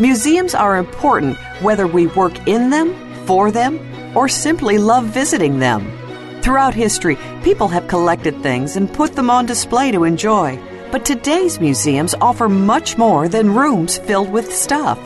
Museums are important whether we work in them, for them, or simply love visiting them. Throughout history, people have collected things and put them on display to enjoy. But today's museums offer much more than rooms filled with stuff.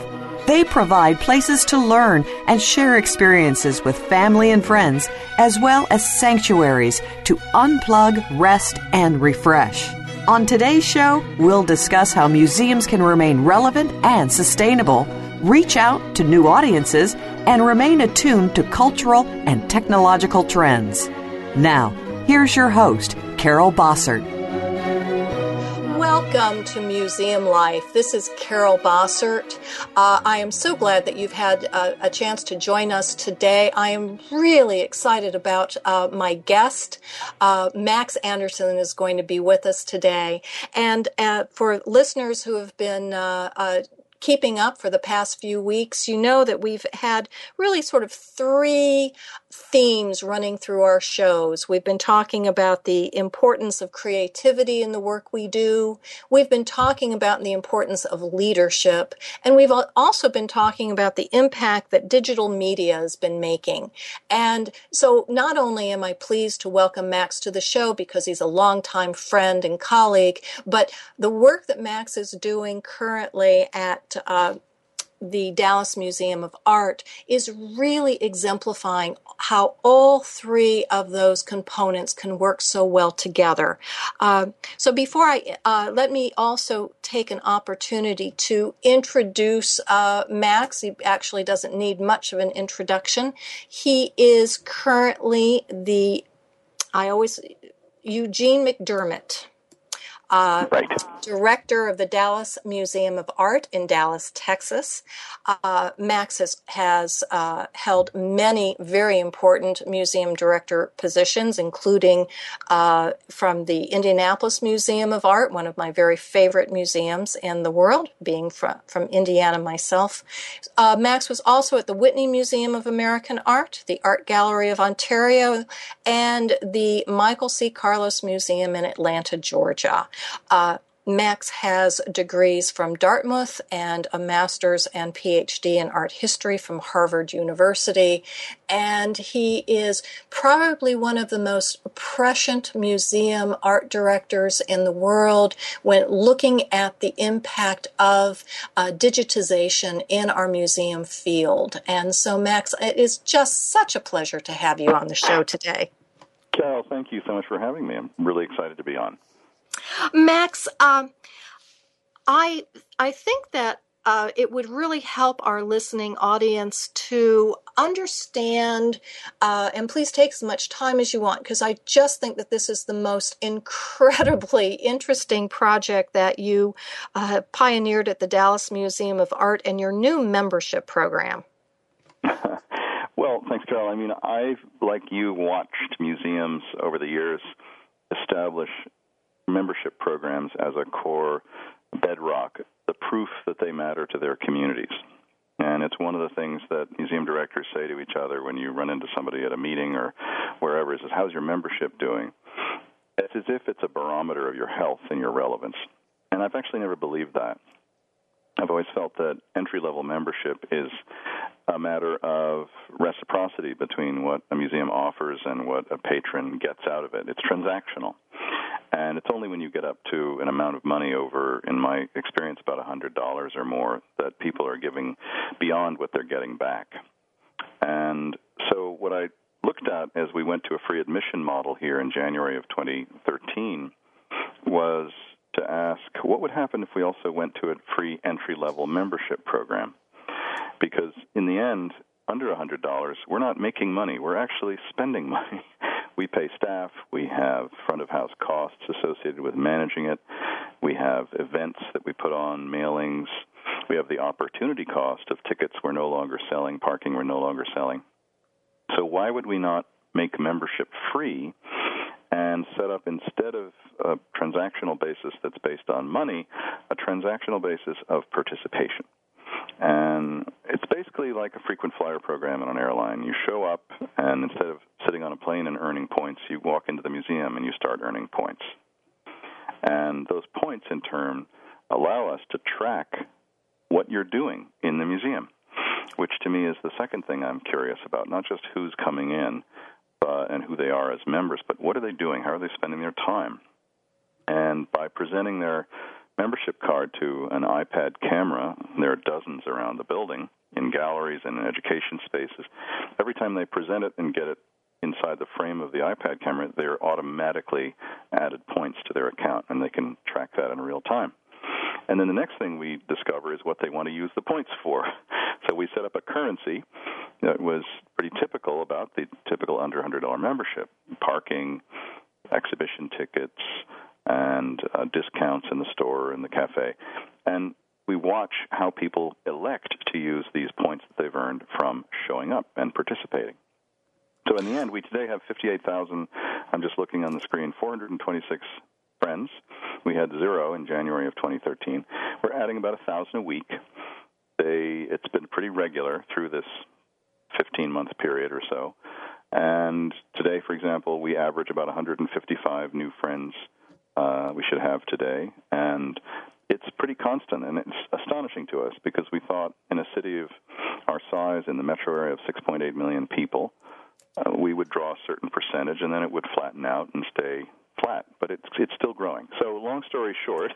They provide places to learn and share experiences with family and friends, as well as sanctuaries to unplug, rest, and refresh. On today's show, we'll discuss how museums can remain relevant and sustainable, reach out to new audiences, and remain attuned to cultural and technological trends. Now, here's your host, Carol Bossert. Welcome to Museum Life. This is Carol Bossert. Uh, I am so glad that you've had uh, a chance to join us today. I am really excited about uh, my guest. Uh, Max Anderson is going to be with us today. And uh, for listeners who have been keeping up for the past few weeks, you know that we've had really sort of three themes running through our shows. We've been talking about the importance of creativity in the work we do. We've been talking about the importance of leadership. And we've also been talking about the impact that digital media has been making. And so not only am I pleased to welcome Max to the show because he's a longtime friend and colleague, but the work that Max is doing currently at uh, the Dallas Museum of Art is really exemplifying how all three of those components can work so well together. Uh, so before I uh, let me also take an opportunity to introduce uh, Max. He actually doesn't need much of an introduction. He is currently the I always Eugene McDermott uh, right. director of the Dallas Museum of Art in Dallas, Texas. Uh, Max has, has uh, held many very important museum director positions, including uh, from the Indianapolis Museum of Art, one of my very favorite museums in the world, being from, from Indiana myself. Uh, Max was also at the Whitney Museum of American Art, the Art Gallery of Ontario, and the Michael C. Carlos Museum in Atlanta, Georgia. Uh, Max has degrees from Dartmouth and a master's and PhD in art history from Harvard University. And he is probably one of the most prescient museum art directors in the world when looking at the impact of uh, digitization in our museum field. And so, Max, it is just such a pleasure to have you on the show today. Carol, thank you so much for having me. I'm really excited to be on. Max, um, I I think that uh, it would really help our listening audience to understand, uh, and please take as much time as you want, because I just think that this is the most incredibly interesting project that you uh, pioneered at the Dallas Museum of Art and your new membership program. well, thanks, Carol. I mean, I've, like you, watched museums over the years establish membership programs as a core bedrock, the proof that they matter to their communities. And it's one of the things that museum directors say to each other when you run into somebody at a meeting or wherever is, how's your membership doing? It's as if it's a barometer of your health and your relevance. And I've actually never believed that. I've always felt that entry level membership is a matter of reciprocity between what a museum offers and what a patron gets out of it. It's transactional. And it's only when you get up to an amount of money over, in my experience, about a $100 or more, that people are giving beyond what they're getting back. And so, what I looked at as we went to a free admission model here in January of 2013 was to ask what would happen if we also went to a free entry level membership program. Because in the end, under $100, we're not making money. We're actually spending money. We pay staff. We have front of house costs associated with managing it. We have events that we put on, mailings. We have the opportunity cost of tickets we're no longer selling, parking we're no longer selling. So why would we not make membership free and set up instead of a transactional basis that's based on money, a transactional basis of participation? And it's basically like a frequent flyer program in an airline. You show up, and instead of sitting on a plane and earning points, you walk into the museum and you start earning points. And those points, in turn, allow us to track what you're doing in the museum, which to me is the second thing I'm curious about. Not just who's coming in uh, and who they are as members, but what are they doing? How are they spending their time? And by presenting their membership card to an iPad camera. There are dozens around the building in galleries and in education spaces. Every time they present it and get it inside the frame of the iPad camera, they're automatically added points to their account, and they can track that in real time. And then the next thing we discover is what they want to use the points for. So we set up a currency that was pretty typical about the typical under $100 membership parking, exhibition tickets, and uh, discounts in the store and the cafe. And we watch how people elect to use these points that they've earned from showing up and participating. So in the end, we today have 58,000. I'm just looking on the screen, 426 friends. We had zero in January of 2013. We're adding about a thousand a week. They, it's been pretty regular through this 15 month period or so. And today, for example, we average about 155 new friends uh, we should have today, and it's pretty constant, and it's astonishing to us because we thought in a city of our size, in the metro area of 6.8 million people, uh, we would draw a certain percentage, and then it would flatten out and stay flat. But it's it's still growing. So, long story short,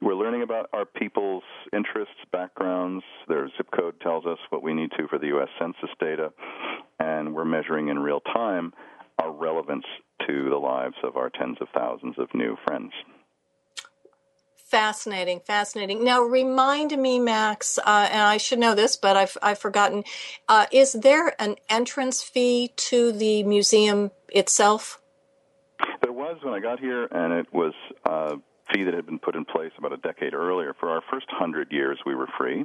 we're learning about our people's interests, backgrounds. Their zip code tells us what we need to for the U.S. Census data, and we're measuring in real time our relevance to the lives of our tens of thousands of new friends. Fascinating, fascinating. Now, remind me, Max, uh, and I should know this, but I've, I've forgotten. Uh, is there an entrance fee to the museum itself? Was when I got here, and it was a fee that had been put in place about a decade earlier. For our first hundred years, we were free.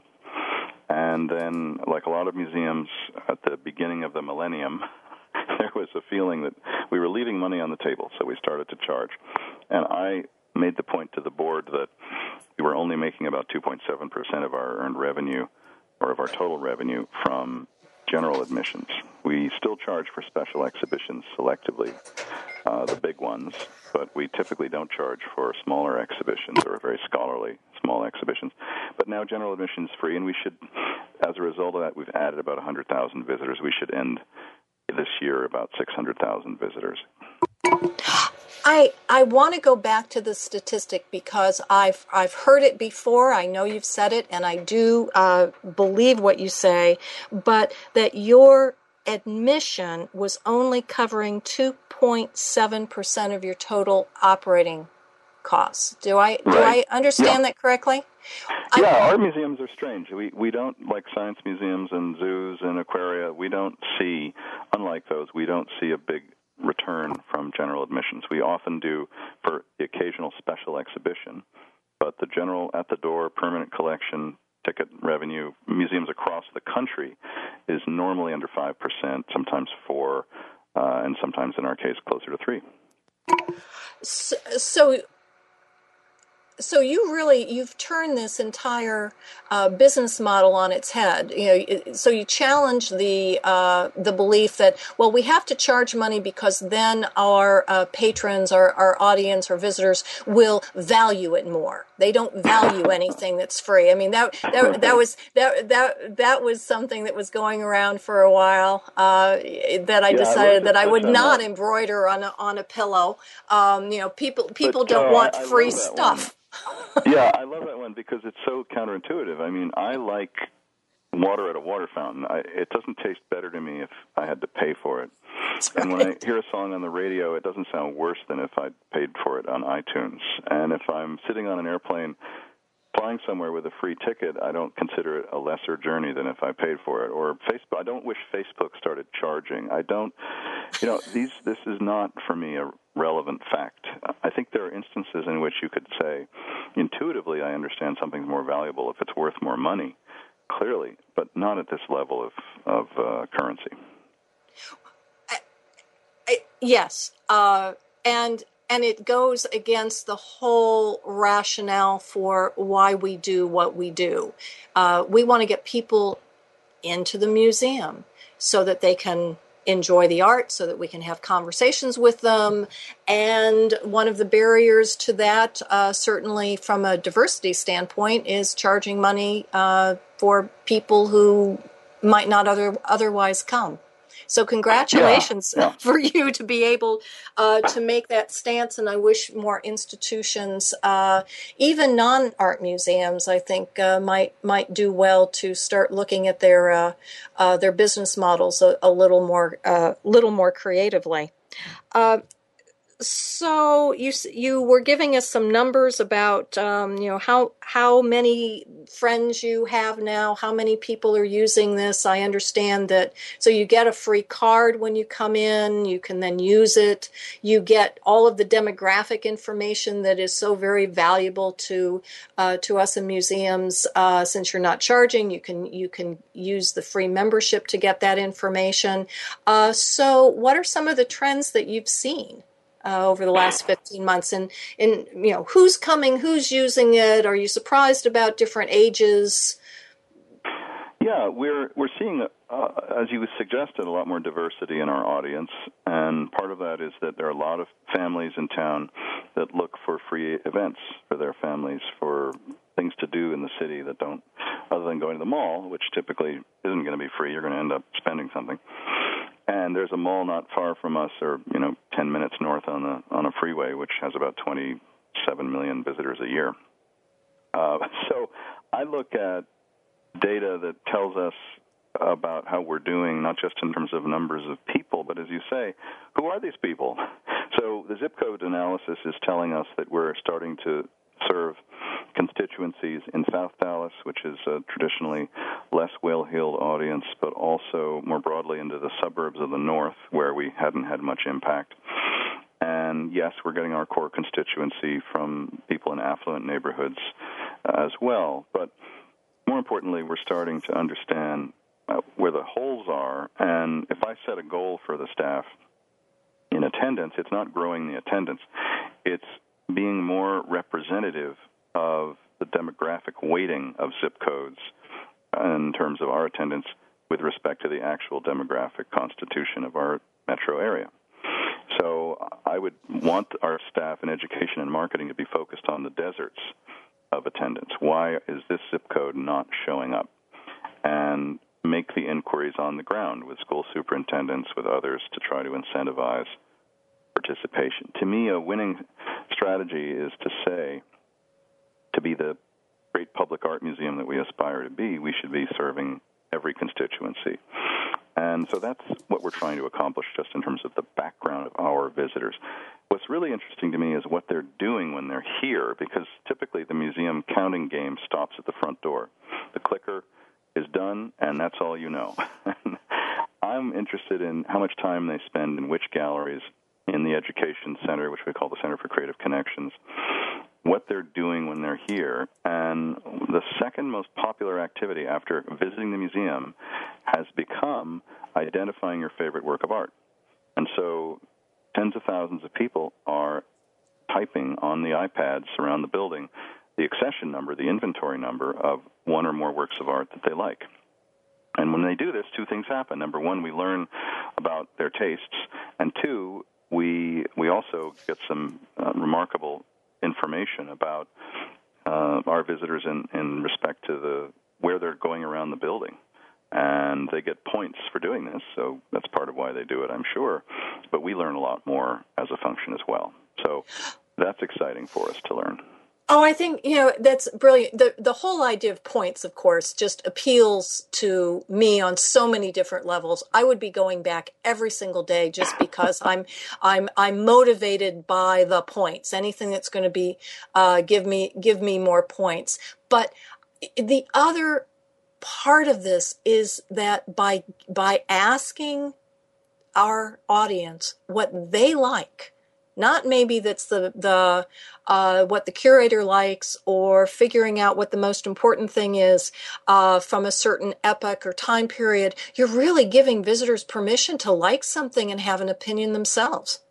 And then, like a lot of museums at the beginning of the millennium, there was a feeling that we were leaving money on the table, so we started to charge. And I made the point to the board that we were only making about 2.7% of our earned revenue or of our total revenue from general admissions. We still charge for special exhibitions selectively, uh, the big ones, but we typically don't charge for smaller exhibitions or very scholarly small exhibitions. But now general admission is free, and we should, as a result of that, we've added about 100,000 visitors. We should end this year about 600,000 visitors. I I want to go back to the statistic because I've I've heard it before. I know you've said it, and I do uh, believe what you say. But that your admission was only covering 2.7 percent of your total operating costs. Do I do I understand yeah. that correctly? Yeah, I, our museums are strange. We we don't like science museums and zoos and aquaria. We don't see, unlike those, we don't see a big return from general admissions. We often do for the occasional special exhibition, but the general at the door permanent collection ticket revenue museums across the country is normally under five percent, sometimes four, uh, and sometimes in our case closer to three. So, so so you really you've turned this entire uh, business model on its head. You know, so you challenge the uh, the belief that well, we have to charge money because then our uh, patrons, our, our audience, or visitors will value it more. They don't value anything that's free. I mean that that, that was that that that was something that was going around for a while. Uh, that I yeah, decided I that I would not that. embroider on a, on a pillow. Um, you know, people people but, don't want free stuff yeah, I love that one because it's so counterintuitive. I mean, I like water at a water fountain. I, it doesn't taste better to me if I had to pay for it. And when I hear a song on the radio, it doesn't sound worse than if I paid for it on iTunes. And if I'm sitting on an airplane flying somewhere with a free ticket, I don't consider it a lesser journey than if I paid for it. Or Facebook, I don't wish Facebook started charging. I don't, you know, these. This is not for me a relevant fact. I think there are instances in which you could say, intuitively, I understand something's more valuable if it's worth more money, clearly, but not at this level of of uh, currency. I, I, yes, uh, and and it goes against the whole rationale for why we do what we do. Uh, we want to get people into the museum so that they can enjoy the art, so that we can have conversations with them. And one of the barriers to that, uh, certainly from a diversity standpoint, is charging money uh, for people who might not other, otherwise come. So congratulations yeah, yeah. for you to be able uh, to make that stance. And I wish more institutions, uh, even non-art museums, I think uh, might might do well to start looking at their uh, uh, their business models a, a little more uh, little more creatively so you you were giving us some numbers about um, you know how how many friends you have now, how many people are using this. I understand that. So you get a free card when you come in. You can then use it. You get all of the demographic information that is so very valuable to uh, to us in museums. Uh, since you're not charging, you can you can use the free membership to get that information. Uh, so, what are some of the trends that you've seen? Uh, over the last 15 months. And and you know who's coming who's using it? Are you surprised about different ages? Yeah we're we're seeing uh, as you suggested a lot more diversity in our audience. And part of that is that there are a lot of families in town that look for free events for their families for things to do in the city that don't other than going to the mall which typically isn't going to be free. You're going to end up spending something and there's a mall not far from us, or you know, 10 minutes north on the on a freeway, which has about 27 million visitors a year. Uh, so I look at data that tells us about how we're doing, not just in terms of numbers of people, but as you say, who are these people? So the zip code analysis is telling us that we're starting to serve constituencies in South Dallas, which is a traditionally less well heeled audience, but also more broadly into the suburbs of the north where we hadn't had much impact. And yes, we're getting our core constituency from people in affluent neighborhoods as well. But more importantly, we're starting to understand uh, where the holes are. And if I set a goal for the staff in attendance, it's not growing the attendance, it's being more representative of the demographic weighting of zip codes in terms of our attendance with respect to the actual demographic constitution of our metro area. So I would want our staff in education and marketing to be focused on the deserts of attendance. Why is this zip code not showing up? And make the inquiries on the ground with school superintendents, with others to try to incentivize participation. To me, a winning strategy is to say, to be the great public art museum that we aspire to be, we should be serving every constituency. And so that's what we're trying to accomplish just in terms of the background of our visitors. What's really interesting to me is what they're doing when they're here, because typically the museum counting game stops at the front door. The clicker is done, and that's all you know. I'm interested in how much time they spend in which galleries, in the Education Center, which we call the Center for Creative Connections, what they're doing when they're here. And the second most popular activity after visiting the museum has become identifying your favorite work of art. And so tens of thousands of people are typing on the iPads around the building the accession number, the inventory number of one or more works of art that they like. And when they do this, two things happen. Number one, we learn about their tastes, and two, we we also get some uh, remarkable information about uh, our visitors in, in respect to the where they're going around the building. And they get points for doing this, so that's part of why they do it, I'm sure. But we learn a lot more as a function as well. So that's exciting for us to learn. Oh, I think you know that's brilliant. the The whole idea of points, of course, just appeals to me on so many different levels. I would be going back every single day just because I'm I'm I'm motivated by the points. Anything that's going to be uh, give me give me more points. But the other part of this is that by by asking our audience what they like not maybe that's the the uh, what the curator likes or figuring out what the most important thing is uh, from a certain epoch or time period. You're really giving visitors permission to like something and have an opinion themselves.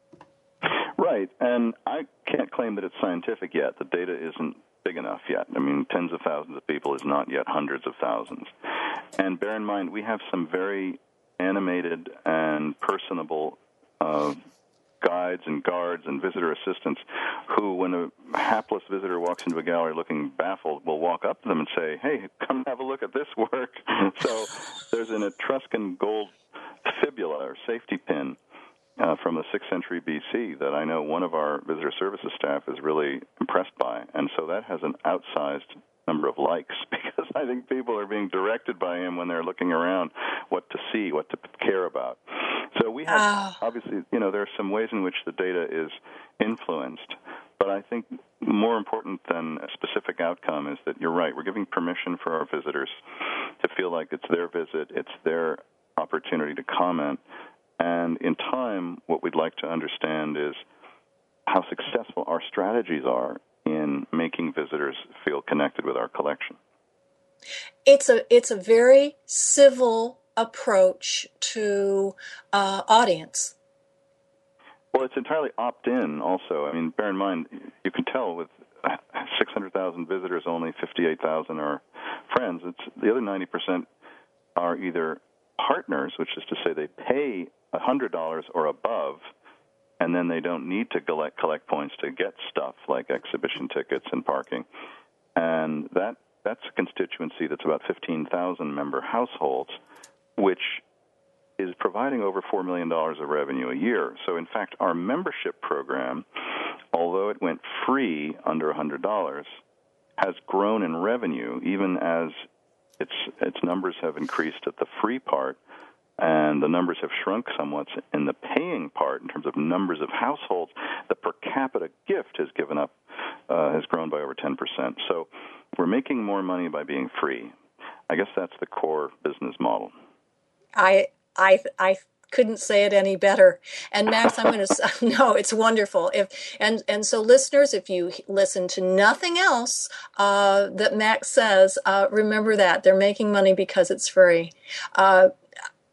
Right, and I can't claim that it's scientific yet. The data isn't big enough yet. I mean, tens of thousands of people is not yet hundreds of thousands. And bear in mind, we have some very animated and personable uh, guides and guards and visitor assistants who, when a hapless visitor walks into a gallery looking baffled, will walk up to them and say, Hey, come have a look at this work. so there's an Etruscan gold fibula or safety pin. Uh, from the 6th century BC, that I know one of our visitor services staff is really impressed by. And so that has an outsized number of likes because I think people are being directed by him when they're looking around what to see, what to care about. So we have oh. obviously, you know, there are some ways in which the data is influenced, but I think more important than a specific outcome is that you're right. We're giving permission for our visitors to feel like it's their visit, it's their opportunity to comment. And in time, what we'd like to understand is how successful our strategies are in making visitors feel connected with our collection. It's a it's a very civil approach to uh, audience. Well, it's entirely opt-in. Also, I mean, bear in mind, you can tell with 600,000 visitors, only 58,000 are friends. It's the other 90 percent are either partners, which is to say they pay $100 or above and then they don't need to collect collect points to get stuff like exhibition tickets and parking. And that that's a constituency that's about 15,000 member households, which is providing over $4 million of revenue a year. So, in fact, our membership program, although it went free under $100, has grown in revenue even as its, its numbers have increased at the free part and the numbers have shrunk somewhat in the paying part in terms of numbers of households. The per capita gift has given up, uh, has grown by over 10%. So we're making more money by being free. I guess that's the core business model. I I I couldn't say it any better. And Max, I'm going to no, it's wonderful. If and and so listeners, if you listen to nothing else uh, that Max says, uh, remember that they're making money because it's free. Uh,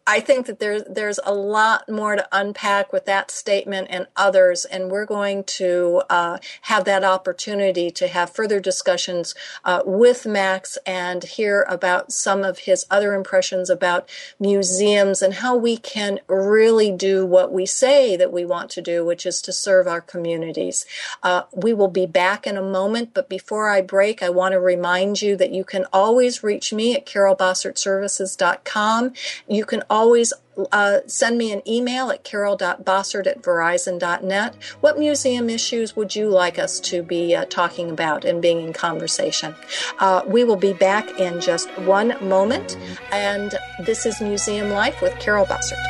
I think that there's there's a lot more to unpack with that statement and others, and we're going to uh, have that opportunity to have further discussions uh, with Max and hear about some of his other impressions about museums and how we can really do what we say that we want to do, which is to serve our communities. Uh, we will be back in a moment, but before I break, I want to remind you that you can always reach me at carolbossertservices.com. You can always uh, send me an email at carol.bossert at verizon.net. What museum issues would you like us to be uh, talking about and being in conversation? Uh, we will be back in just one moment, and this is Museum Life with Carol Bossert.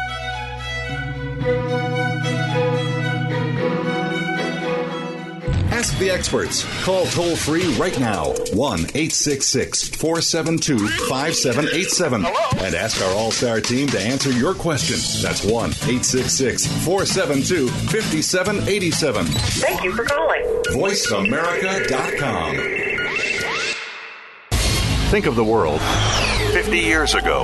Ask the experts. Call toll free right now 1 866 472 5787 and ask our All Star team to answer your question. That's 1 866 472 5787. Thank you for calling. VoiceAmerica.com. Think of the world 50 years ago.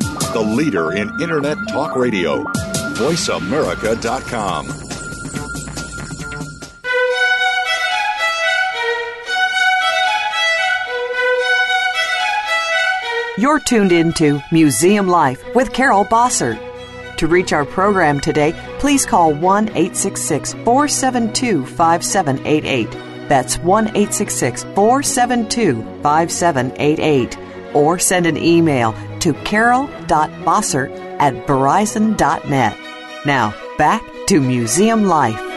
the leader in Internet talk radio. VoiceAmerica.com. You're tuned into Museum Life with Carol Bossert. To reach our program today, please call 1 866 472 5788. That's 1 866 472 5788. Or send an email to carol.bossert at verizon.net. Now, back to Museum Life.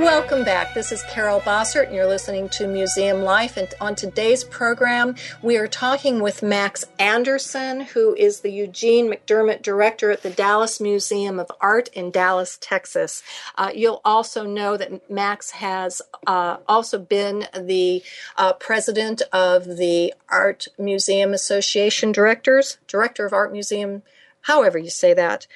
Welcome back. This is Carol Bossert, and you're listening to Museum Life. And on today's program, we are talking with Max Anderson, who is the Eugene McDermott Director at the Dallas Museum of Art in Dallas, Texas. Uh, you'll also know that Max has uh, also been the uh, president of the Art Museum Association Directors, Director of Art Museum, however you say that.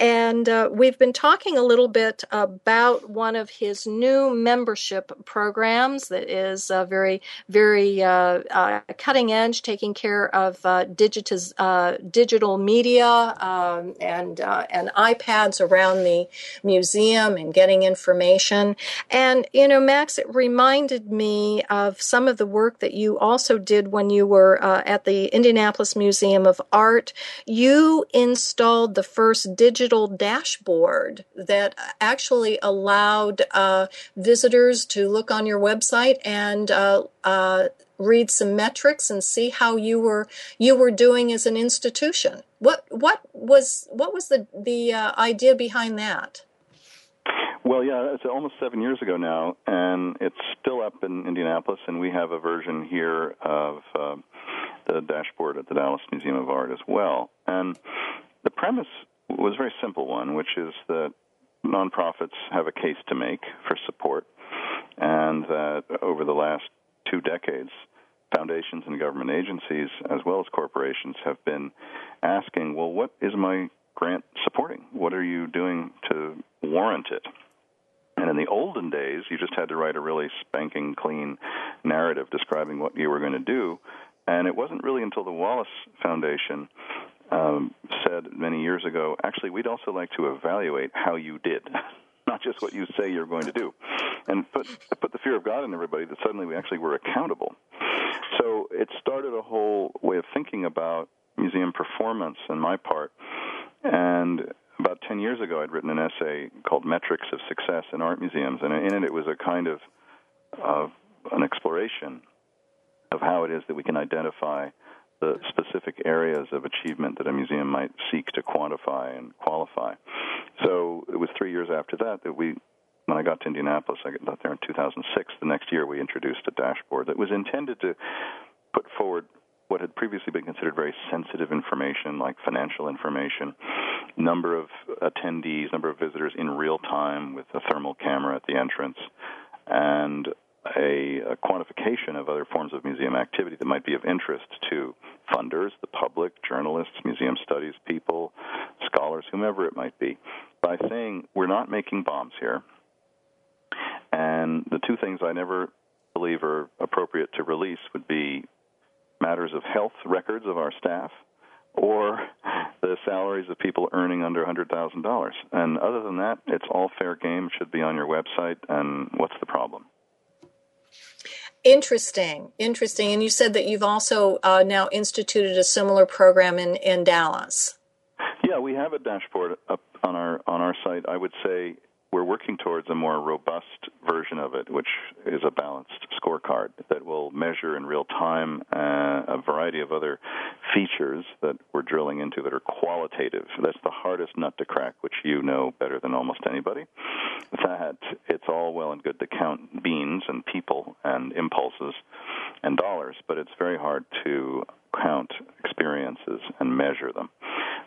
And uh, we've been talking a little bit about one of his new membership programs that is uh, very, very uh, uh cutting edge, taking care of uh, digitiz- uh, digital media um, and and iPads around the museum and getting information. And you know, Max, it reminded me of some of the work that you also did when you were at the Indianapolis Museum of Art. You installed the first digital dashboard that actually allowed uh, visitors to look on your website and uh, uh, read some metrics and see how you were you were doing as an institution. What what was what was the the uh, idea behind that? Well, yeah, it's almost seven years ago now, and it's still up in Indianapolis, and we have a version here of uh, the dashboard at the Dallas Museum of Art as well. And the premise was a very simple one, which is that nonprofits have a case to make for support, and that over the last two decades, foundations and government agencies, as well as corporations, have been asking, well, what is my grant supporting? What are you doing to warrant it? And in the olden days, you just had to write a really spanking clean narrative describing what you were going to do. And it wasn't really until the Wallace Foundation um, said many years ago, actually, we'd also like to evaluate how you did, not just what you say you're going to do, and put put the fear of God in everybody that suddenly we actually were accountable. So it started a whole way of thinking about museum performance on my part, and about 10 years ago, I'd written an essay called Metrics of Success in Art Museums, and in it, it was a kind of, of an exploration of how it is that we can identify the specific areas of achievement that a museum might seek to quantify and qualify. So it was three years after that that we, when I got to Indianapolis, I got there in 2006. The next year, we introduced a dashboard that was intended to put forward what had previously been considered very sensitive information, like financial information, number of attendees, number of visitors in real time with a thermal camera at the entrance, and a, a, quantification of other forms of museum activity that might be of interest to funders, the public, journalists, museum studies people, scholars, whomever it might be, by saying we're not making bombs here. And the two things I never believe are appropriate to release would be matters of health records of our staff or the salaries of people earning under $100,000. And other than that, it's all fair game, should be on your website, and what's the problem? Interesting, interesting. And you said that you've also uh, now instituted a similar program in, in Dallas. Yeah, we have a dashboard up on our on our site. I would say we're working towards a more robust version of it, which is a balanced scorecard that will measure in real time uh, a variety of other features that we're drilling into that are qualitative. That's the hardest nut to crack, which you know better than almost anybody. That it's all well and good to count beans and people and impulses and dollars, but it's very hard to count experiences and measure them.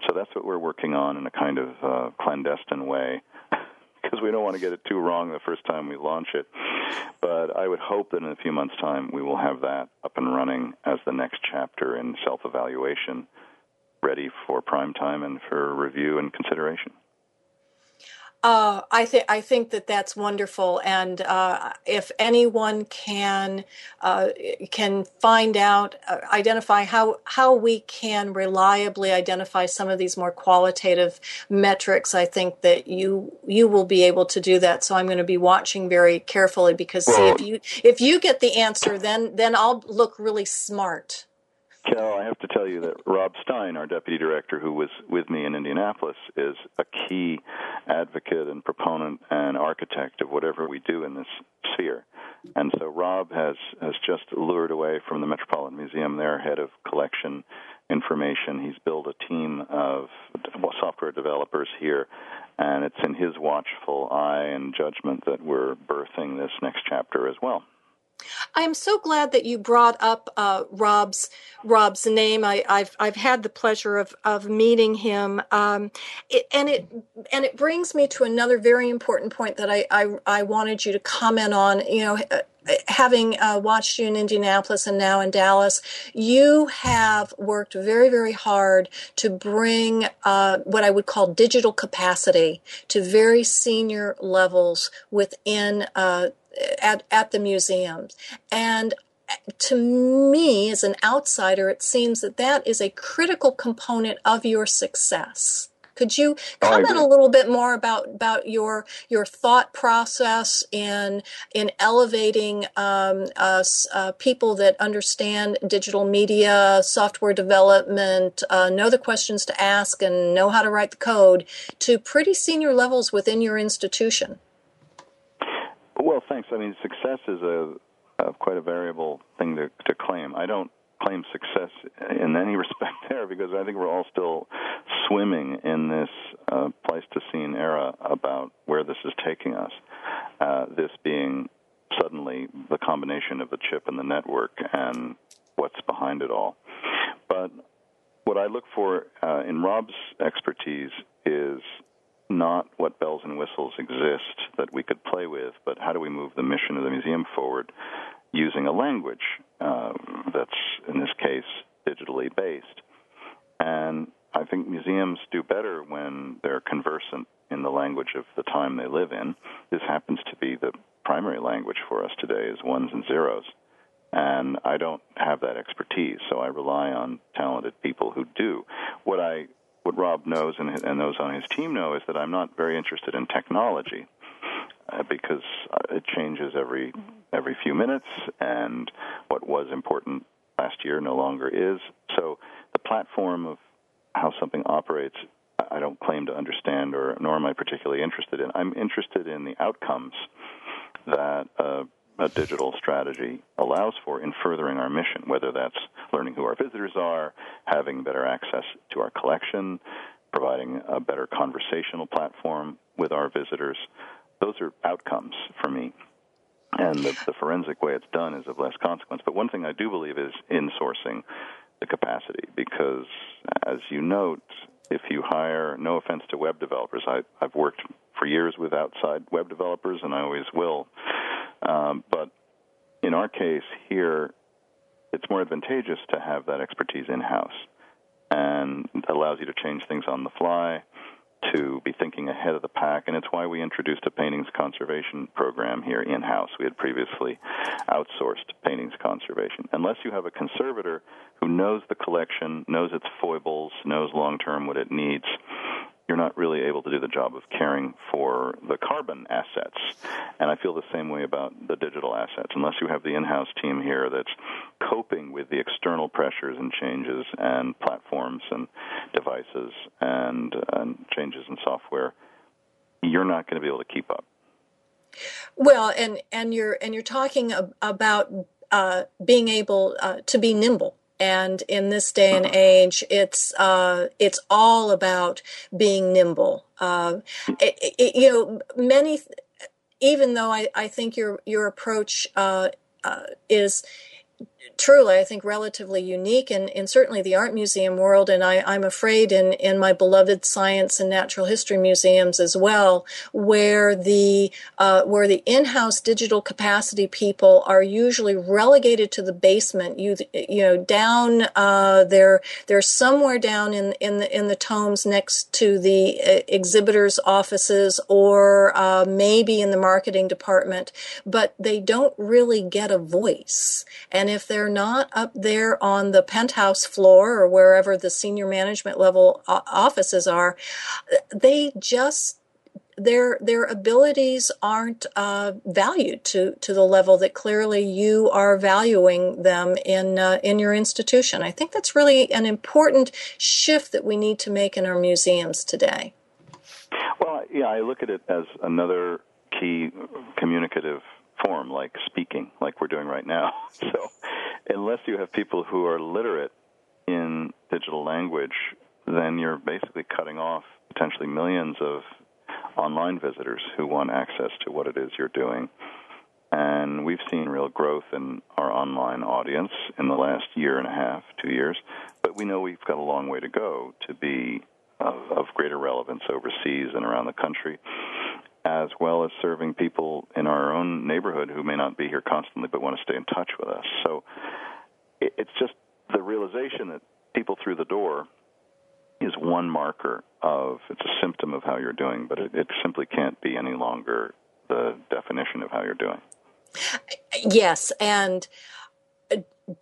So that's what we're working on in a kind of uh, clandestine way because we don't want to get it too wrong the first time we launch it. But I would hope that in a few months' time we will have that up and running as the next chapter in self evaluation, ready for prime time and for review and consideration. Uh, I think I think that that's wonderful, and uh, if anyone can uh, can find out, uh, identify how how we can reliably identify some of these more qualitative metrics, I think that you you will be able to do that. So I'm going to be watching very carefully because see if you if you get the answer, then then I'll look really smart. Cal, I have to tell you that Rob Stein, our deputy director, who was with me in Indianapolis, is a key advocate and proponent and architect of whatever we do in this sphere. And so Rob has has just lured away from the Metropolitan Museum their head of collection information. He's built a team of software developers here, and it's in his watchful eye and judgment that we're birthing this next chapter as well. I am so glad that you brought up uh, Rob's Rob's name. I, have I've had the pleasure of, of meeting him, um, it, and it and it brings me to another very important point that I I, I wanted you to comment on. You know. Uh, having uh, watched you in Indianapolis and now in Dallas, you have worked very, very hard to bring uh, what I would call digital capacity to very senior levels within uh, at, at the museums. And to me, as an outsider, it seems that that is a critical component of your success. Could you oh, comment a little bit more about, about your your thought process in in elevating um, us uh, people that understand digital media, software development, uh, know the questions to ask, and know how to write the code to pretty senior levels within your institution? Well, thanks. I mean, success is a, a quite a variable thing to, to claim. I don't claim success in any respect there because I think we're all still swimming in this uh, Pleistocene era about where this is taking us. Uh, this being suddenly the combination of the chip and the network and what's behind it all. But what I look for uh, in Rob's expertise is not what bells and whistles exist that we could play with, but how do we move the mission of the museum forward using a language uh, that's, in this case, digitally based. And I think museums do better when they're conversant in the language of the time they live in. This happens to be the primary language for us today is ones and zeros. And I don't have that expertise, so I rely on talented people who do. What I Rob knows and, and those on his team know is that I'm not very interested in technology uh, because uh, it changes every every few minutes, and what was important last year no longer is. So the platform of how something operates, I don't claim to understand, or nor am I particularly interested in. I'm interested in the outcomes that. Uh, a digital strategy allows for in furthering our mission, whether that's learning who our visitors are, having better access to our collection, providing a better conversational platform with our visitors. Those are outcomes for me. And the, the forensic way it's done is of less consequence. But one thing I do believe is insourcing the capacity because, as you note, if you hire, no offense to web developers, I, I've worked for years with outside web developers and I always will. Um, but in our case here, it's more advantageous to have that expertise in house, and allows you to change things on the fly, to be thinking ahead of the pack, and it's why we introduced a paintings conservation program here in house. We had previously outsourced paintings conservation. Unless you have a conservator who knows the collection, knows its foibles, knows long term what it needs, you're not really able to do the job of caring for the carbon assets. And I feel the same way about the digital assets. Unless you have the in house team here that's coping with the external pressures and changes and platforms and devices and, and changes in software, you're not going to be able to keep up. Well, and, and you're and you're talking about uh, being able uh, to be nimble and in this day and age, it's uh, it's all about being nimble. Uh, it, it, you know, many. Even though I, I think your your approach uh, uh is truly, I think, relatively unique in, in certainly the art museum world. And I, I'm afraid in, in my beloved science and natural history museums as well, where the, uh, where the in-house digital capacity people are usually relegated to the basement. You, you know, down, uh, they're, they're somewhere down in, in the, in the tomes next to the uh, exhibitors' offices or, uh, maybe in the marketing department, but they don't really get a voice. And if they're not up there on the penthouse floor or wherever the senior management level offices are, they just their their abilities aren't uh, valued to to the level that clearly you are valuing them in uh, in your institution. I think that's really an important shift that we need to make in our museums today. Well, yeah, I look at it as another key communicative form, like speaking, like we're doing right now. So, unless you have people who are literate in digital language, then you're basically cutting off potentially millions of online visitors who want access to what it is you're doing. And we've seen real growth in our online audience in the last year and a half, two years. But we know we've got a long way to go to be of, of greater relevance overseas and around the country, as well as serving people in our own neighborhood who may not be here constantly but want to stay in touch with us. So it's just the realization that people through the door is one marker of it's a symptom of how you're doing, but it, it simply can't be any longer the definition of how you're doing. Yes, and uh,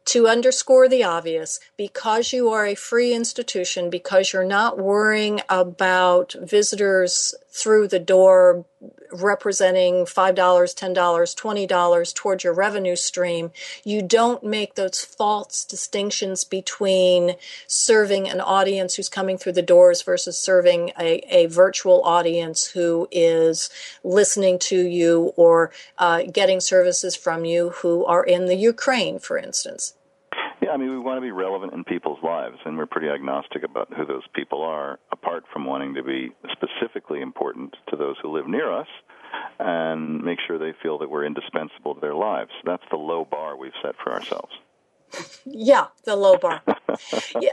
to underscore the obvious, because you are a free institution, because you're not worrying about visitors through the door representing $5, $10, $20 towards your revenue stream, you don't make those false distinctions between serving an audience who's coming through the doors versus serving a, a virtual audience who is listening to you or uh, getting services from you who are in the Ukraine, for instance. I mean, we want to be relevant in people's lives, and we're pretty agnostic about who those people are, apart from wanting to be specifically important to those who live near us and make sure they feel that we're indispensable to their lives. That's the low bar we've set for ourselves. Yeah, the low bar.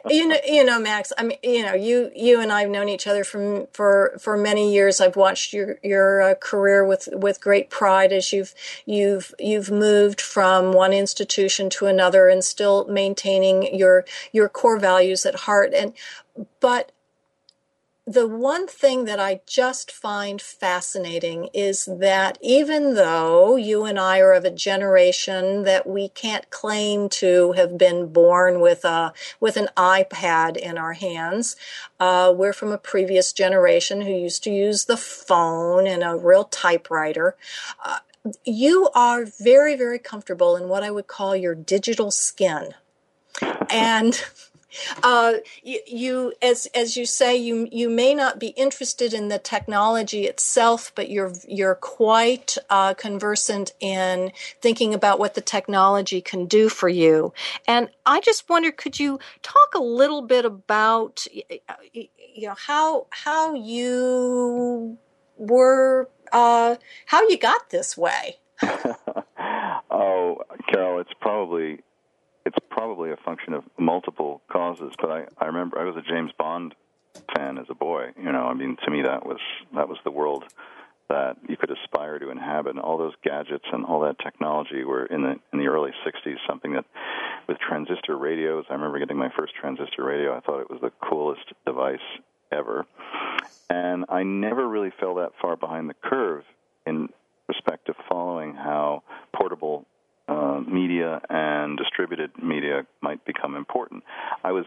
you know, you know, Max. I mean, you know, you you and I've known each other from for for many years. I've watched your your uh, career with with great pride as you've you've you've moved from one institution to another and still maintaining your your core values at heart. And but the one thing that I just find fascinating is that even though you and I are of a generation that we can't claim to have been born with a with an iPad in our hands, uh, we're from a previous generation who used to use the phone and a real typewriter. Uh, you are very very comfortable in what I would call your digital skin, and uh, you, you, as as you say, you you may not be interested in the technology itself, but you're you're quite uh, conversant in thinking about what the technology can do for you. And I just wonder, could you talk a little bit about you know how how you were uh, how you got this way? oh, Carol, it's probably probably a function of multiple causes. But I, I remember I was a James Bond fan as a boy. You know, I mean, to me that was that was the world that you could aspire to inhabit. And all those gadgets and all that technology were in the in the early '60s. Something that with transistor radios. I remember getting my first transistor radio. I thought it was the coolest device ever. And I never really fell that far behind the curve in respect to following how portable uh, media and distributed media might become important. I was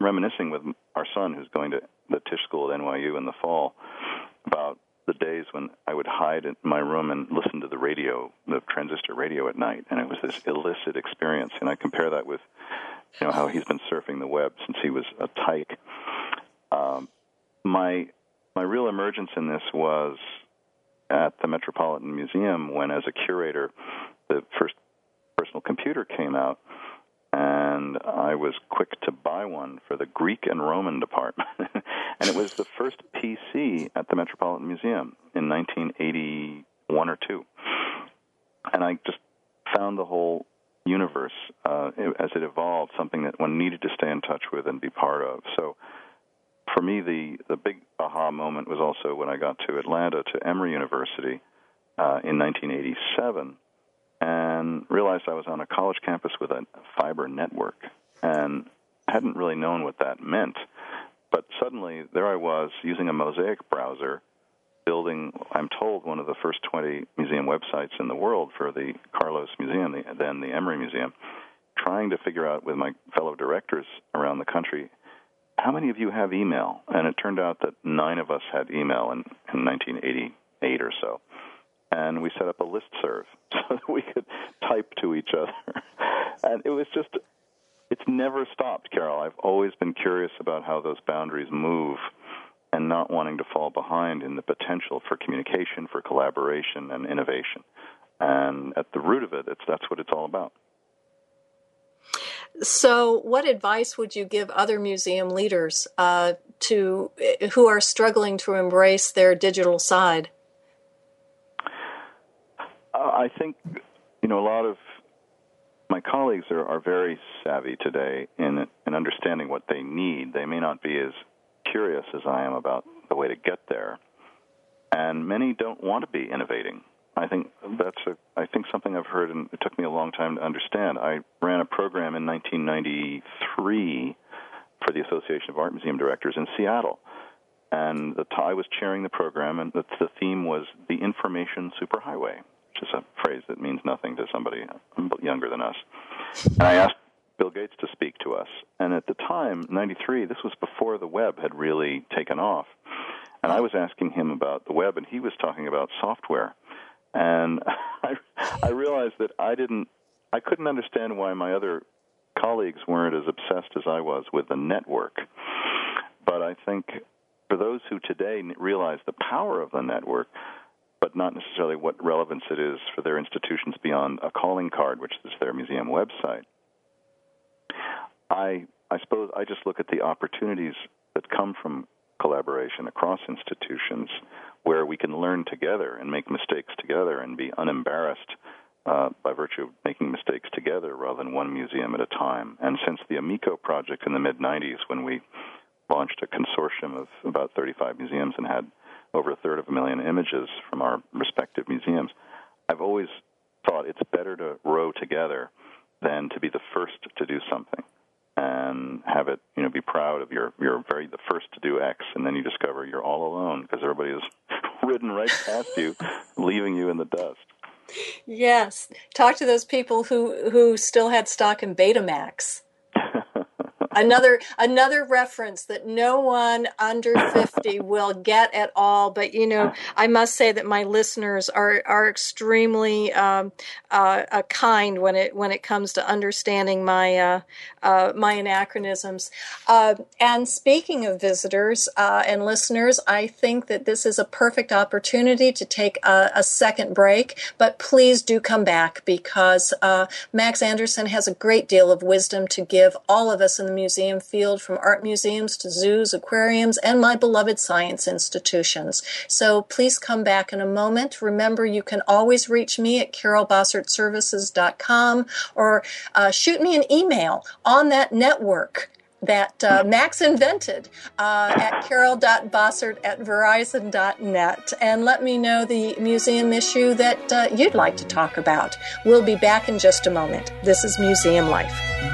reminiscing with our son, who's going to the Tisch School at NYU in the fall, about the days when I would hide in my room and listen to the radio, the transistor radio at night, and it was this illicit experience. And I compare that with, you know, how he's been surfing the web since he was a tyke. Um, my my real emergence in this was at the Metropolitan Museum when, as a curator, the first personal computer came out, and I was quick to buy one for the Greek and Roman department. and it was the first PC at the Metropolitan Museum in 1981 or 2. And I just found the whole universe uh, as it evolved something that one needed to stay in touch with and be part of. So for me, the, the big aha moment was also when I got to Atlanta to Emory University uh, in 1987 and realized I was on a college campus with a fiber network and hadn't really known what that meant. But suddenly, there I was using a Mosaic browser, building, I'm told, one of the first 20 museum websites in the world for the Carlos Museum, the, then the Emory Museum, trying to figure out with my fellow directors around the country how many of you have email? And it turned out that nine of us had email in, in 1988 or so. And we set up a list serve so that we could type to each other. and it was just, it's never stopped, Carol. I've always been curious about how those boundaries move and not wanting to fall behind in the potential for communication, for collaboration, and innovation. And at the root of it, it's, that's what it's all about. So, what advice would you give other museum leaders uh, to who are struggling to embrace their digital side? Uh, I think you know a lot of my colleagues are, are very savvy today in in understanding what they need. They may not be as curious as I am about the way to get there, and many don't want to be innovating. I think that's a I think something I've heard, and it took me a long time to understand. I ran a program in 1993 for the Association of Art Museum Directors in Seattle, and the I was chairing the program, and the, the theme was the information superhighway, which is a phrase that means nothing to somebody younger than us. And I asked Bill Gates to speak to us, and at the time, '93, this was before the web had really taken off, and I was asking him about the web, and he was talking about software and I, I realized that I didn't, I couldn't understand why my other colleagues weren't as obsessed as I was with the network. But I think for those who today realize the power of the network, but not necessarily what relevance it is for their institutions beyond a calling card, which is their museum website, I I suppose I just look at the opportunities that come from collaboration across institutions where we can learn together and make mistakes together and be unembarrassed uh, by virtue of making mistakes together rather than one museum at a time. And since the Amico project in the mid 90s, when we launched a consortium of about 35 museums and had over a third of a million images from our respective museums, I've always thought it's better to row together than to be the first to do something and have it, you know, be proud of your you're very the first to do X, and then you discover you're all alone because everybody has ridden right past you, leaving you in the dust. Yes, talk to those people who who still had stock in Betamax another another reference that no one under 50 will get at all but you know i must say that my listeners are are extremely um, uh, uh, kind when it when it comes to understanding my uh, uh my anachronisms. Uh, and speaking of visitors uh, and listeners i think that this is a perfect opportunity to take a, a second break but please do come back because max anderson has a great deal of wisdom to give all of us in the museum field from art museums to zoos, aquariums, and my beloved science institutions. So please come back in a moment. Remember, you can always reach me at carolbossertservices.com or uh, shoot me an email on that network that uh, Max invented uh, at carol.bossert at verizon.net and let me know the museum issue that uh, you'd like to talk about. We'll be back in just a moment. This is Museum Life.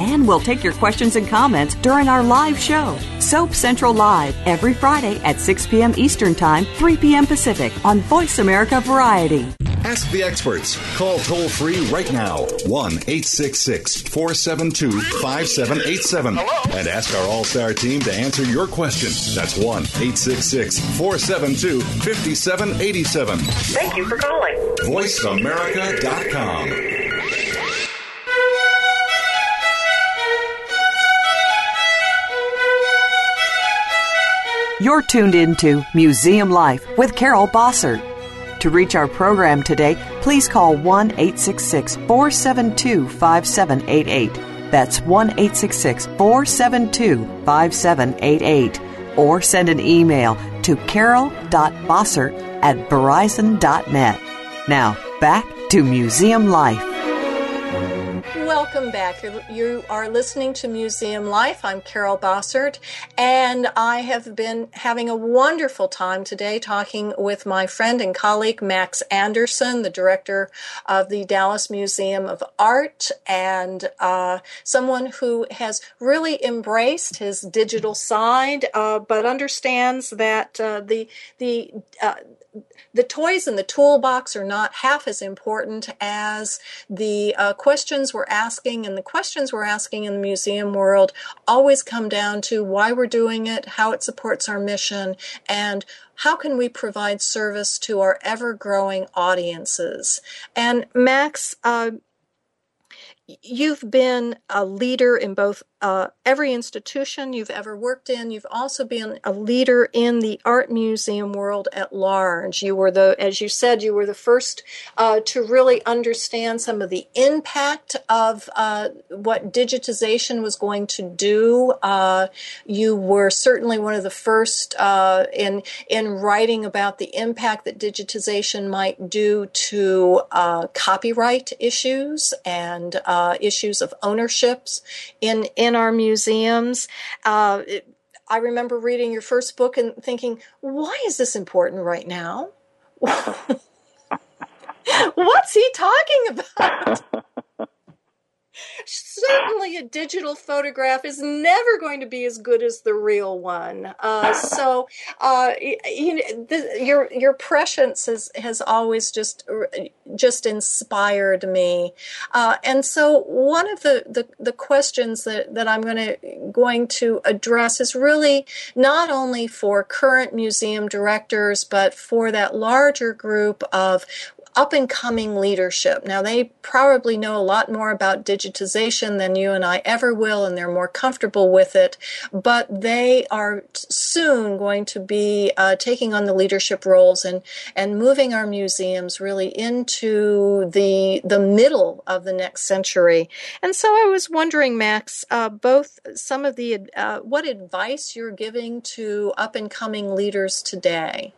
And we'll take your questions and comments during our live show, Soap Central Live, every Friday at 6 p.m. Eastern Time, 3 p.m. Pacific on Voice America Variety. Ask the experts. Call toll free right now 1 866 472 5787 and ask our All Star team to answer your question. That's 1 866 472 5787. Thank you for calling. VoiceAmerica.com. You're tuned into Museum Life with Carol Bossert. To reach our program today, please call 1 866 472 5788. That's 1 866 472 5788. Or send an email to carol.bossert at verizon.net. Now, back to Museum Life. Welcome back. You're, you are listening to Museum Life. I'm Carol Bossert, and I have been having a wonderful time today talking with my friend and colleague Max Anderson, the director of the Dallas Museum of Art, and uh, someone who has really embraced his digital side, uh, but understands that uh, the the uh, the toys in the toolbox are not half as important as the uh, questions we're asking, and the questions we're asking in the museum world always come down to why we're doing it, how it supports our mission, and how can we provide service to our ever growing audiences. And Max, uh, you've been a leader in both uh, every institution you've ever worked in. You've also been a leader in the art museum world at large. You were the, as you said, you were the first uh, to really understand some of the impact of uh, what digitization was going to do. Uh, you were certainly one of the first uh, in in writing about the impact that digitization might do to uh, copyright issues and issues of ownerships in in in our museums. Uh, it, I remember reading your first book and thinking, why is this important right now? What's he talking about? certainly a digital photograph is never going to be as good as the real one. Uh, so, uh, you know, the, your your prescience has has always just just inspired me. Uh, and so, one of the, the, the questions that, that I'm to going to address is really not only for current museum directors, but for that larger group of up and coming leadership. Now, they probably know a lot more about digitization than you and I ever will, and they're more comfortable with it, but they are soon going to be uh, taking on the leadership roles and, and moving our museums really into the, the middle of the next century. And so I was wondering, Max, uh, both some of the, uh, what advice you're giving to up and coming leaders today.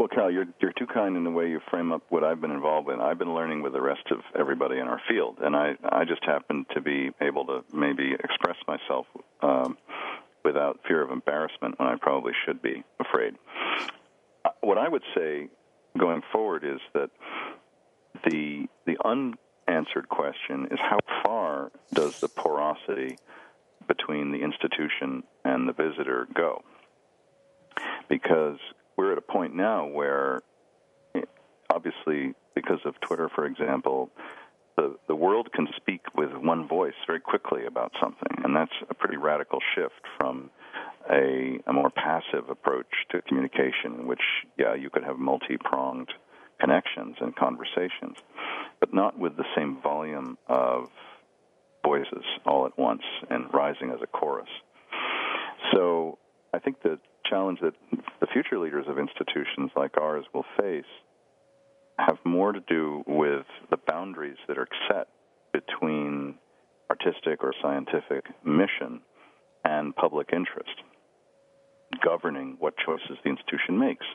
Well, Cal, you're you're too kind in the way you frame up what I've been involved in. I've been learning with the rest of everybody in our field, and I I just happen to be able to maybe express myself um, without fear of embarrassment when I probably should be afraid. Uh, what I would say going forward is that the the unanswered question is how far does the porosity between the institution and the visitor go? Because we're at a point now where, obviously, because of Twitter, for example, the, the world can speak with one voice very quickly about something, and that's a pretty radical shift from a, a more passive approach to communication, in which, yeah, you could have multi pronged connections and conversations, but not with the same volume of voices all at once and rising as a chorus. So I think that challenge that the future leaders of institutions like ours will face have more to do with the boundaries that are set between artistic or scientific mission and public interest, governing what choices the institution makes.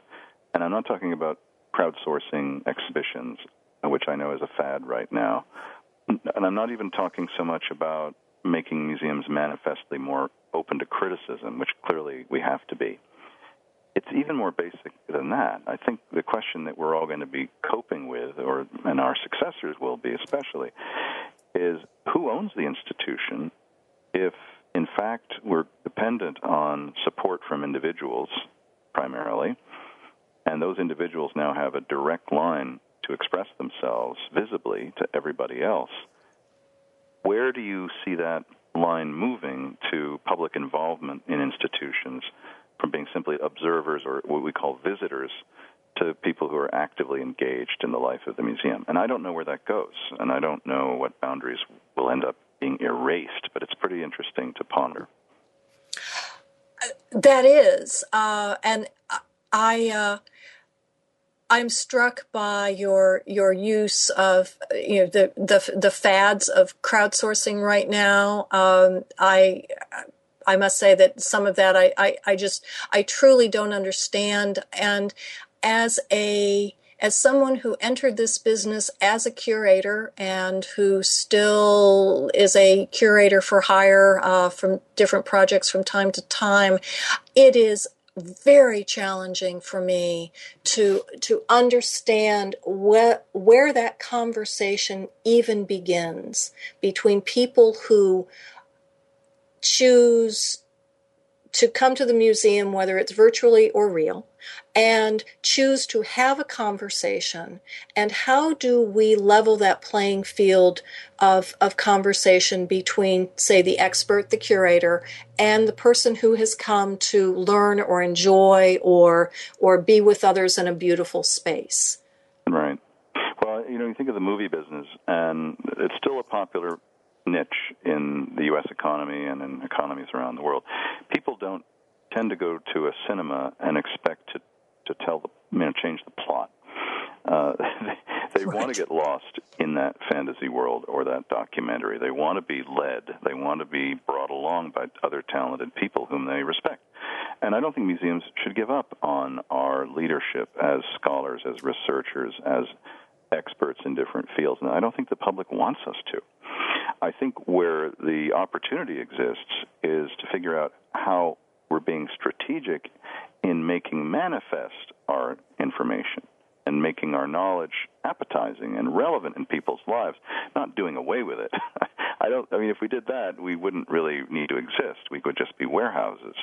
And I'm not talking about crowdsourcing exhibitions, which I know is a fad right now. And I'm not even talking so much about making museums manifestly more open to criticism, which clearly we have to be. It's even more basic than that. I think the question that we're all going to be coping with, or and our successors will be especially, is who owns the institution if in fact we're dependent on support from individuals primarily, and those individuals now have a direct line to express themselves visibly to everybody else. Where do you see that line moving to public involvement in institutions from being simply observers or what we call visitors to people who are actively engaged in the life of the museum. And I don't know where that goes, and I don't know what boundaries will end up being erased, but it's pretty interesting to ponder. That is, uh, and I. Uh, I'm struck by your your use of you know the the, the fads of crowdsourcing right now. Um, I I must say that some of that I, I, I just I truly don't understand. And as a as someone who entered this business as a curator and who still is a curator for hire uh, from different projects from time to time, it is very challenging for me to to understand where where that conversation even begins between people who choose to come to the museum, whether it's virtually or real, and choose to have a conversation. And how do we level that playing field of, of conversation between, say, the expert, the curator, and the person who has come to learn or enjoy or or be with others in a beautiful space? Right. Well, you know, you think of the movie business, and it's still a popular niche in the U.S. economy and in economies around the world. People don't tend to go to a cinema and expect to to tell the you know change the plot. Uh, they, they right. want to get lost in that fantasy world or that documentary. They want to be led. They want to be brought along by other talented people whom they respect. And I don't think museums should give up on our leadership as scholars, as researchers, as experts in different fields. And I don't think the public wants us to. I think where the opportunity exists is to figure out how we're being strategic in making manifest our information and making our knowledge appetizing and relevant in people's lives, not doing away with it. I don't I mean if we did that, we wouldn't really need to exist. We could just be warehouses.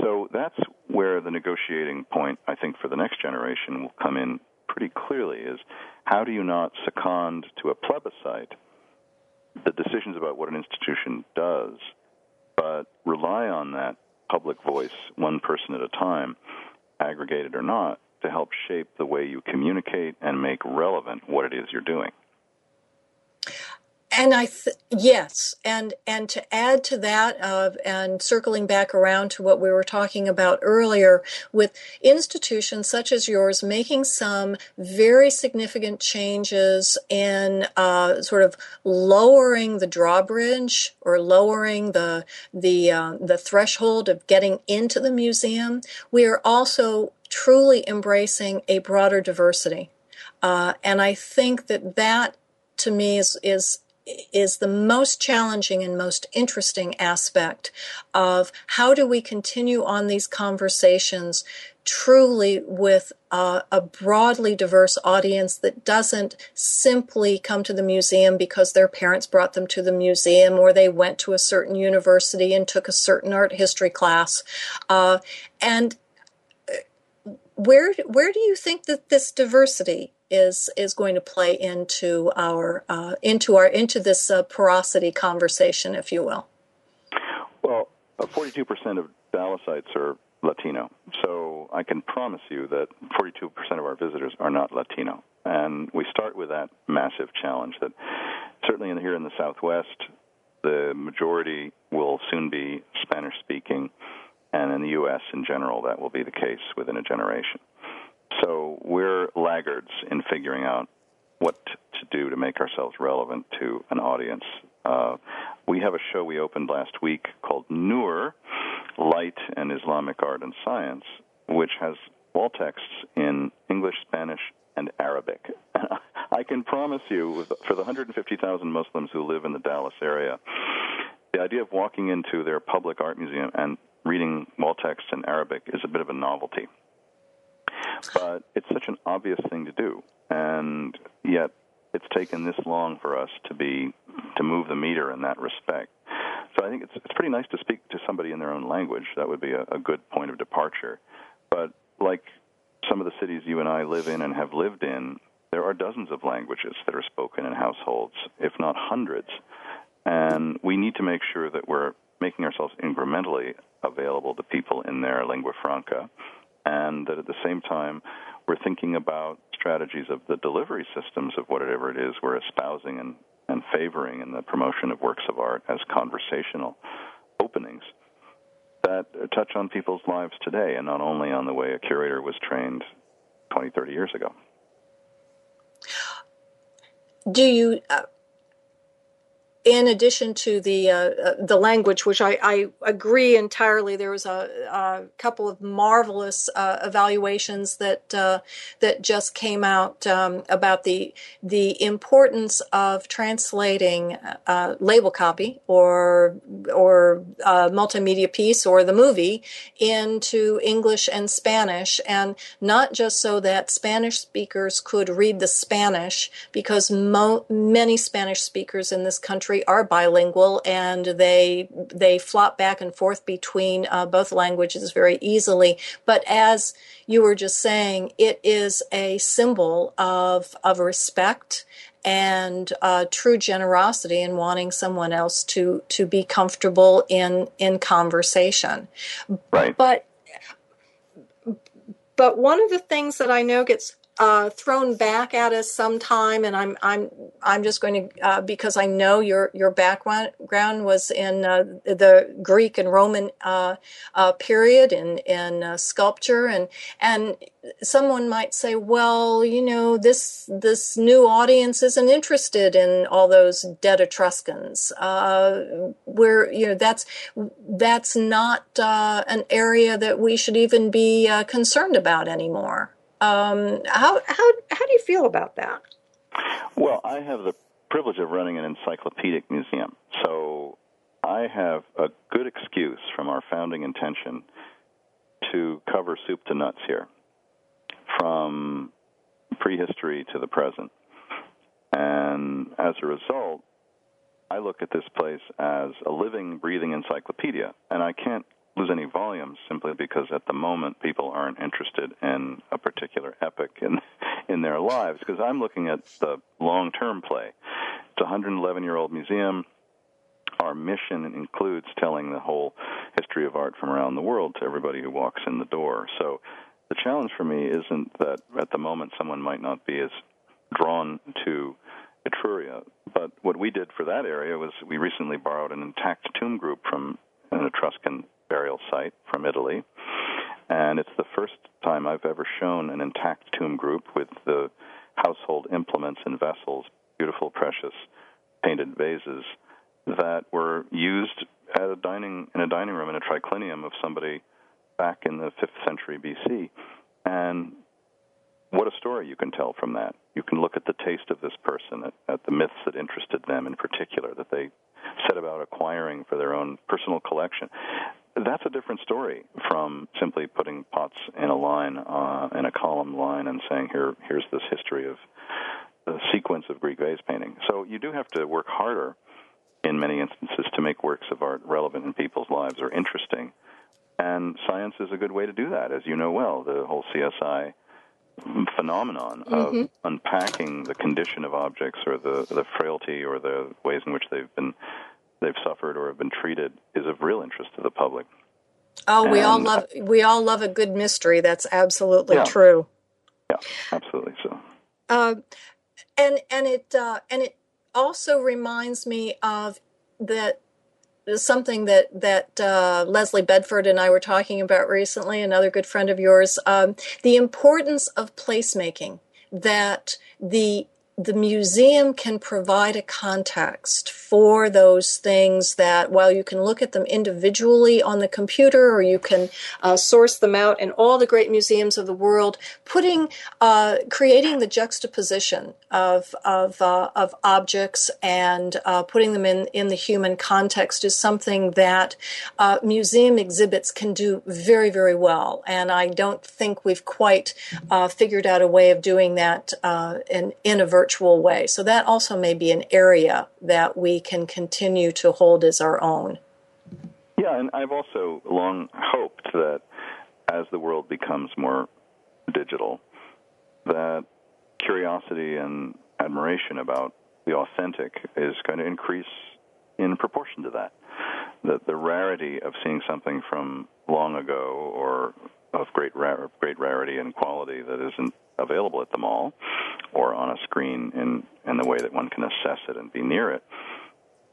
So that's where the negotiating point I think for the next generation will come in pretty clearly is how do you not second to a plebiscite the decisions about what an institution does, but rely on that public voice, one person at a time, aggregated or not, to help shape the way you communicate and make relevant what it is you're doing and I th- yes, and and to add to that, of and circling back around to what we were talking about earlier, with institutions such as yours making some very significant changes in uh, sort of lowering the drawbridge or lowering the the uh, the threshold of getting into the museum, we are also truly embracing a broader diversity, uh, and I think that that to me is is is the most challenging and most interesting aspect of how do we continue on these conversations truly with a broadly diverse audience that doesn't simply come to the museum because their parents brought them to the museum or they went to a certain university and took a certain art history class. Uh, and uh, where where do you think that this diversity is is going to play into our uh, into our into this uh, porosity conversation, if you will. Well, uh, forty-two percent of Dallasites are Latino, so I can promise you that forty-two percent of our visitors are not Latino, and we start with that massive challenge. That certainly in, here in the Southwest, the majority will soon be Spanish-speaking, and in the U.S. in general, that will be the case within a generation. So we're laggards in figuring out what to do to make ourselves relevant to an audience. Uh, we have a show we opened last week called Nur, Light and Islamic Art and Science, which has wall texts in English, Spanish, and Arabic. I can promise you, for the 150,000 Muslims who live in the Dallas area, the idea of walking into their public art museum and reading wall texts in Arabic is a bit of a novelty. But it's such an obvious thing to do, and yet it's taken this long for us to be to move the meter in that respect. So I think it's it's pretty nice to speak to somebody in their own language. That would be a, a good point of departure. But like some of the cities you and I live in and have lived in, there are dozens of languages that are spoken in households, if not hundreds. And we need to make sure that we're making ourselves incrementally available to people in their lingua franca and that at the same time we're thinking about strategies of the delivery systems of whatever it is we're espousing and, and favoring in the promotion of works of art as conversational openings that touch on people's lives today and not only on the way a curator was trained 20, 30 years ago. Do you, uh, in addition to the uh, uh, the language, which I, I, agree entirely, there was a, a couple of marvelous uh, evaluations that uh, that just came out um, about the the importance of translating uh, label copy or or uh, multimedia piece or the movie into English and Spanish, and not just so that Spanish speakers could read the Spanish, because mo- many Spanish speakers in this country country are bilingual and they they flop back and forth between uh, both languages very easily. But as you were just saying, it is a symbol of of respect and uh, true generosity in wanting someone else to to be comfortable in in conversation. Right. But but one of the things that I know gets uh, thrown back at us sometime, and I'm I'm I'm just going to uh, because I know your your background was in uh, the Greek and Roman uh, uh, period in in uh, sculpture, and and someone might say, well, you know, this this new audience isn't interested in all those dead Etruscans. where you know that's that's not an area that we should even be concerned about anymore. Um, how how how do you feel about that? Well, I have the privilege of running an encyclopedic museum, so I have a good excuse from our founding intention to cover soup to nuts here, from prehistory to the present. And as a result, I look at this place as a living, breathing encyclopedia, and I can't lose any volumes simply because at the moment people aren't interested in a particular epic in in their lives because I'm looking at the long-term play. It's a 111-year-old museum. Our mission includes telling the whole history of art from around the world to everybody who walks in the door. So the challenge for me isn't that at the moment someone might not be as drawn to Etruria, but what we did for that area was we recently borrowed an intact tomb group from an Etruscan burial site from Italy. And it's the first time I've ever shown an intact tomb group with the household implements and vessels, beautiful, precious painted vases that were used at a dining in a dining room in a triclinium of somebody back in the 5th century BC. And what a story you can tell from that. You can look at the taste of this person, at, at the myths that interested them in particular, that they set about acquiring for their own personal collection. That's a different story from simply putting pots in a line, uh, in a column line, and saying, "Here, here's this history of the sequence of Greek vase painting." So you do have to work harder in many instances to make works of art relevant in people's lives or interesting. And science is a good way to do that, as you know well. The whole CSI phenomenon of mm-hmm. unpacking the condition of objects or the, the frailty or the ways in which they've been they've suffered or have been treated is of real interest to the public. Oh, we all love we all love a good mystery. That's absolutely yeah. true. Yeah, absolutely. So, uh, and and it uh, and it also reminds me of that something that that uh, Leslie Bedford and I were talking about recently. Another good friend of yours. Um, the importance of placemaking. That the the museum can provide a context for those things that while you can look at them individually on the computer or you can uh, source them out in all the great museums of the world putting uh, creating the juxtaposition of of, uh, of objects and uh, putting them in in the human context is something that uh, museum exhibits can do very very well. And I don't think we've quite uh, figured out a way of doing that in in a virtual way. So that also may be an area that we can continue to hold as our own. Yeah, and I've also long hoped that as the world becomes more digital, that curiosity and admiration about the authentic is going to increase in proportion to that. That the rarity of seeing something from long ago or of great great rarity and quality that isn't available at the mall or on a screen in, in the way that one can assess it and be near it,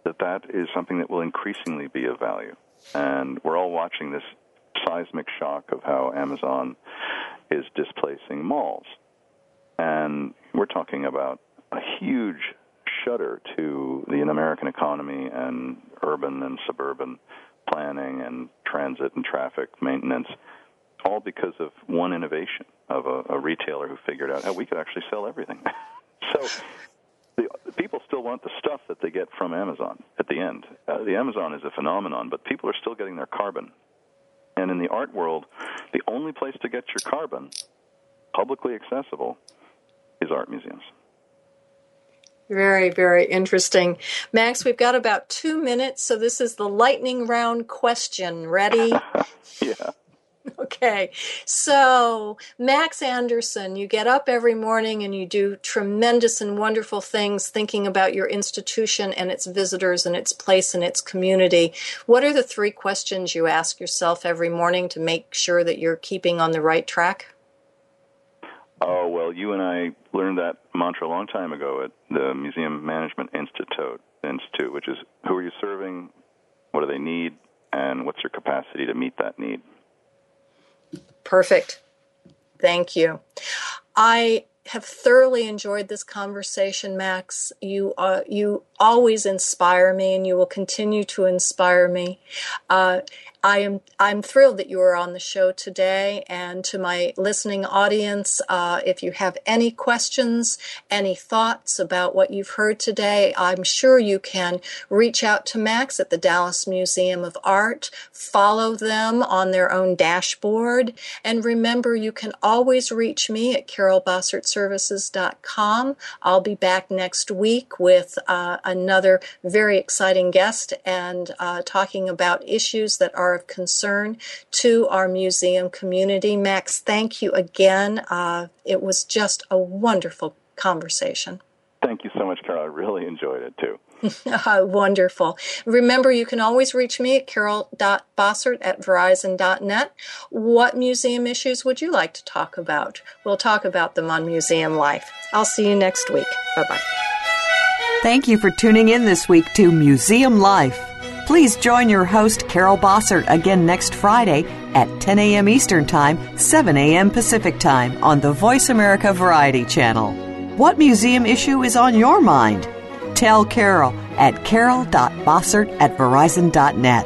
that that is something that will increasingly be of value. And we're all watching this seismic shock of how Amazon is displacing malls. And we're talking about a huge shudder to the American economy and urban and suburban planning and transit and traffic maintenance, all because of one innovation of a, a retailer who figured out how we could actually sell everything. so the, people still want the stuff that they get from Amazon at the end. Uh, the Amazon is a phenomenon, but people are still getting their carbon. And in the art world, the only place to get your carbon publicly accessible is art museums. Very, very interesting. Max, we've got about two minutes, so this is the lightning round question. Ready? yeah. Okay. So, Max Anderson, you get up every morning and you do tremendous and wonderful things thinking about your institution and its visitors and its place in its community. What are the three questions you ask yourself every morning to make sure that you're keeping on the right track? Oh, well, you and I learned that mantra a long time ago at the Museum Management Institute, Institute, which is who are you serving, what do they need, and what's your capacity to meet that need. Perfect. Thank you. I have thoroughly enjoyed this conversation, Max. You uh, you always inspire me, and you will continue to inspire me. Uh, I am I'm thrilled that you are on the show today. And to my listening audience, uh, if you have any questions, any thoughts about what you've heard today, I'm sure you can reach out to Max at the Dallas Museum of Art. Follow them on their own dashboard, and remember, you can always reach me at carolbossertservices.com. I'll be back next week with uh, another very exciting guest and uh, talking about issues that are of concern to our museum community. Max, thank you again. Uh, it was just a wonderful conversation. Thank you so much, Carol. I really enjoyed it too. Wonderful. Remember, you can always reach me at carol.bossert at verizon.net. What museum issues would you like to talk about? We'll talk about them on Museum Life. I'll see you next week. Bye bye. Thank you for tuning in this week to Museum Life. Please join your host, Carol Bossert, again next Friday at 10 a.m. Eastern Time, 7 a.m. Pacific Time on the Voice America Variety Channel. What museum issue is on your mind? Tell Carol at carol.bossert at verizon.net.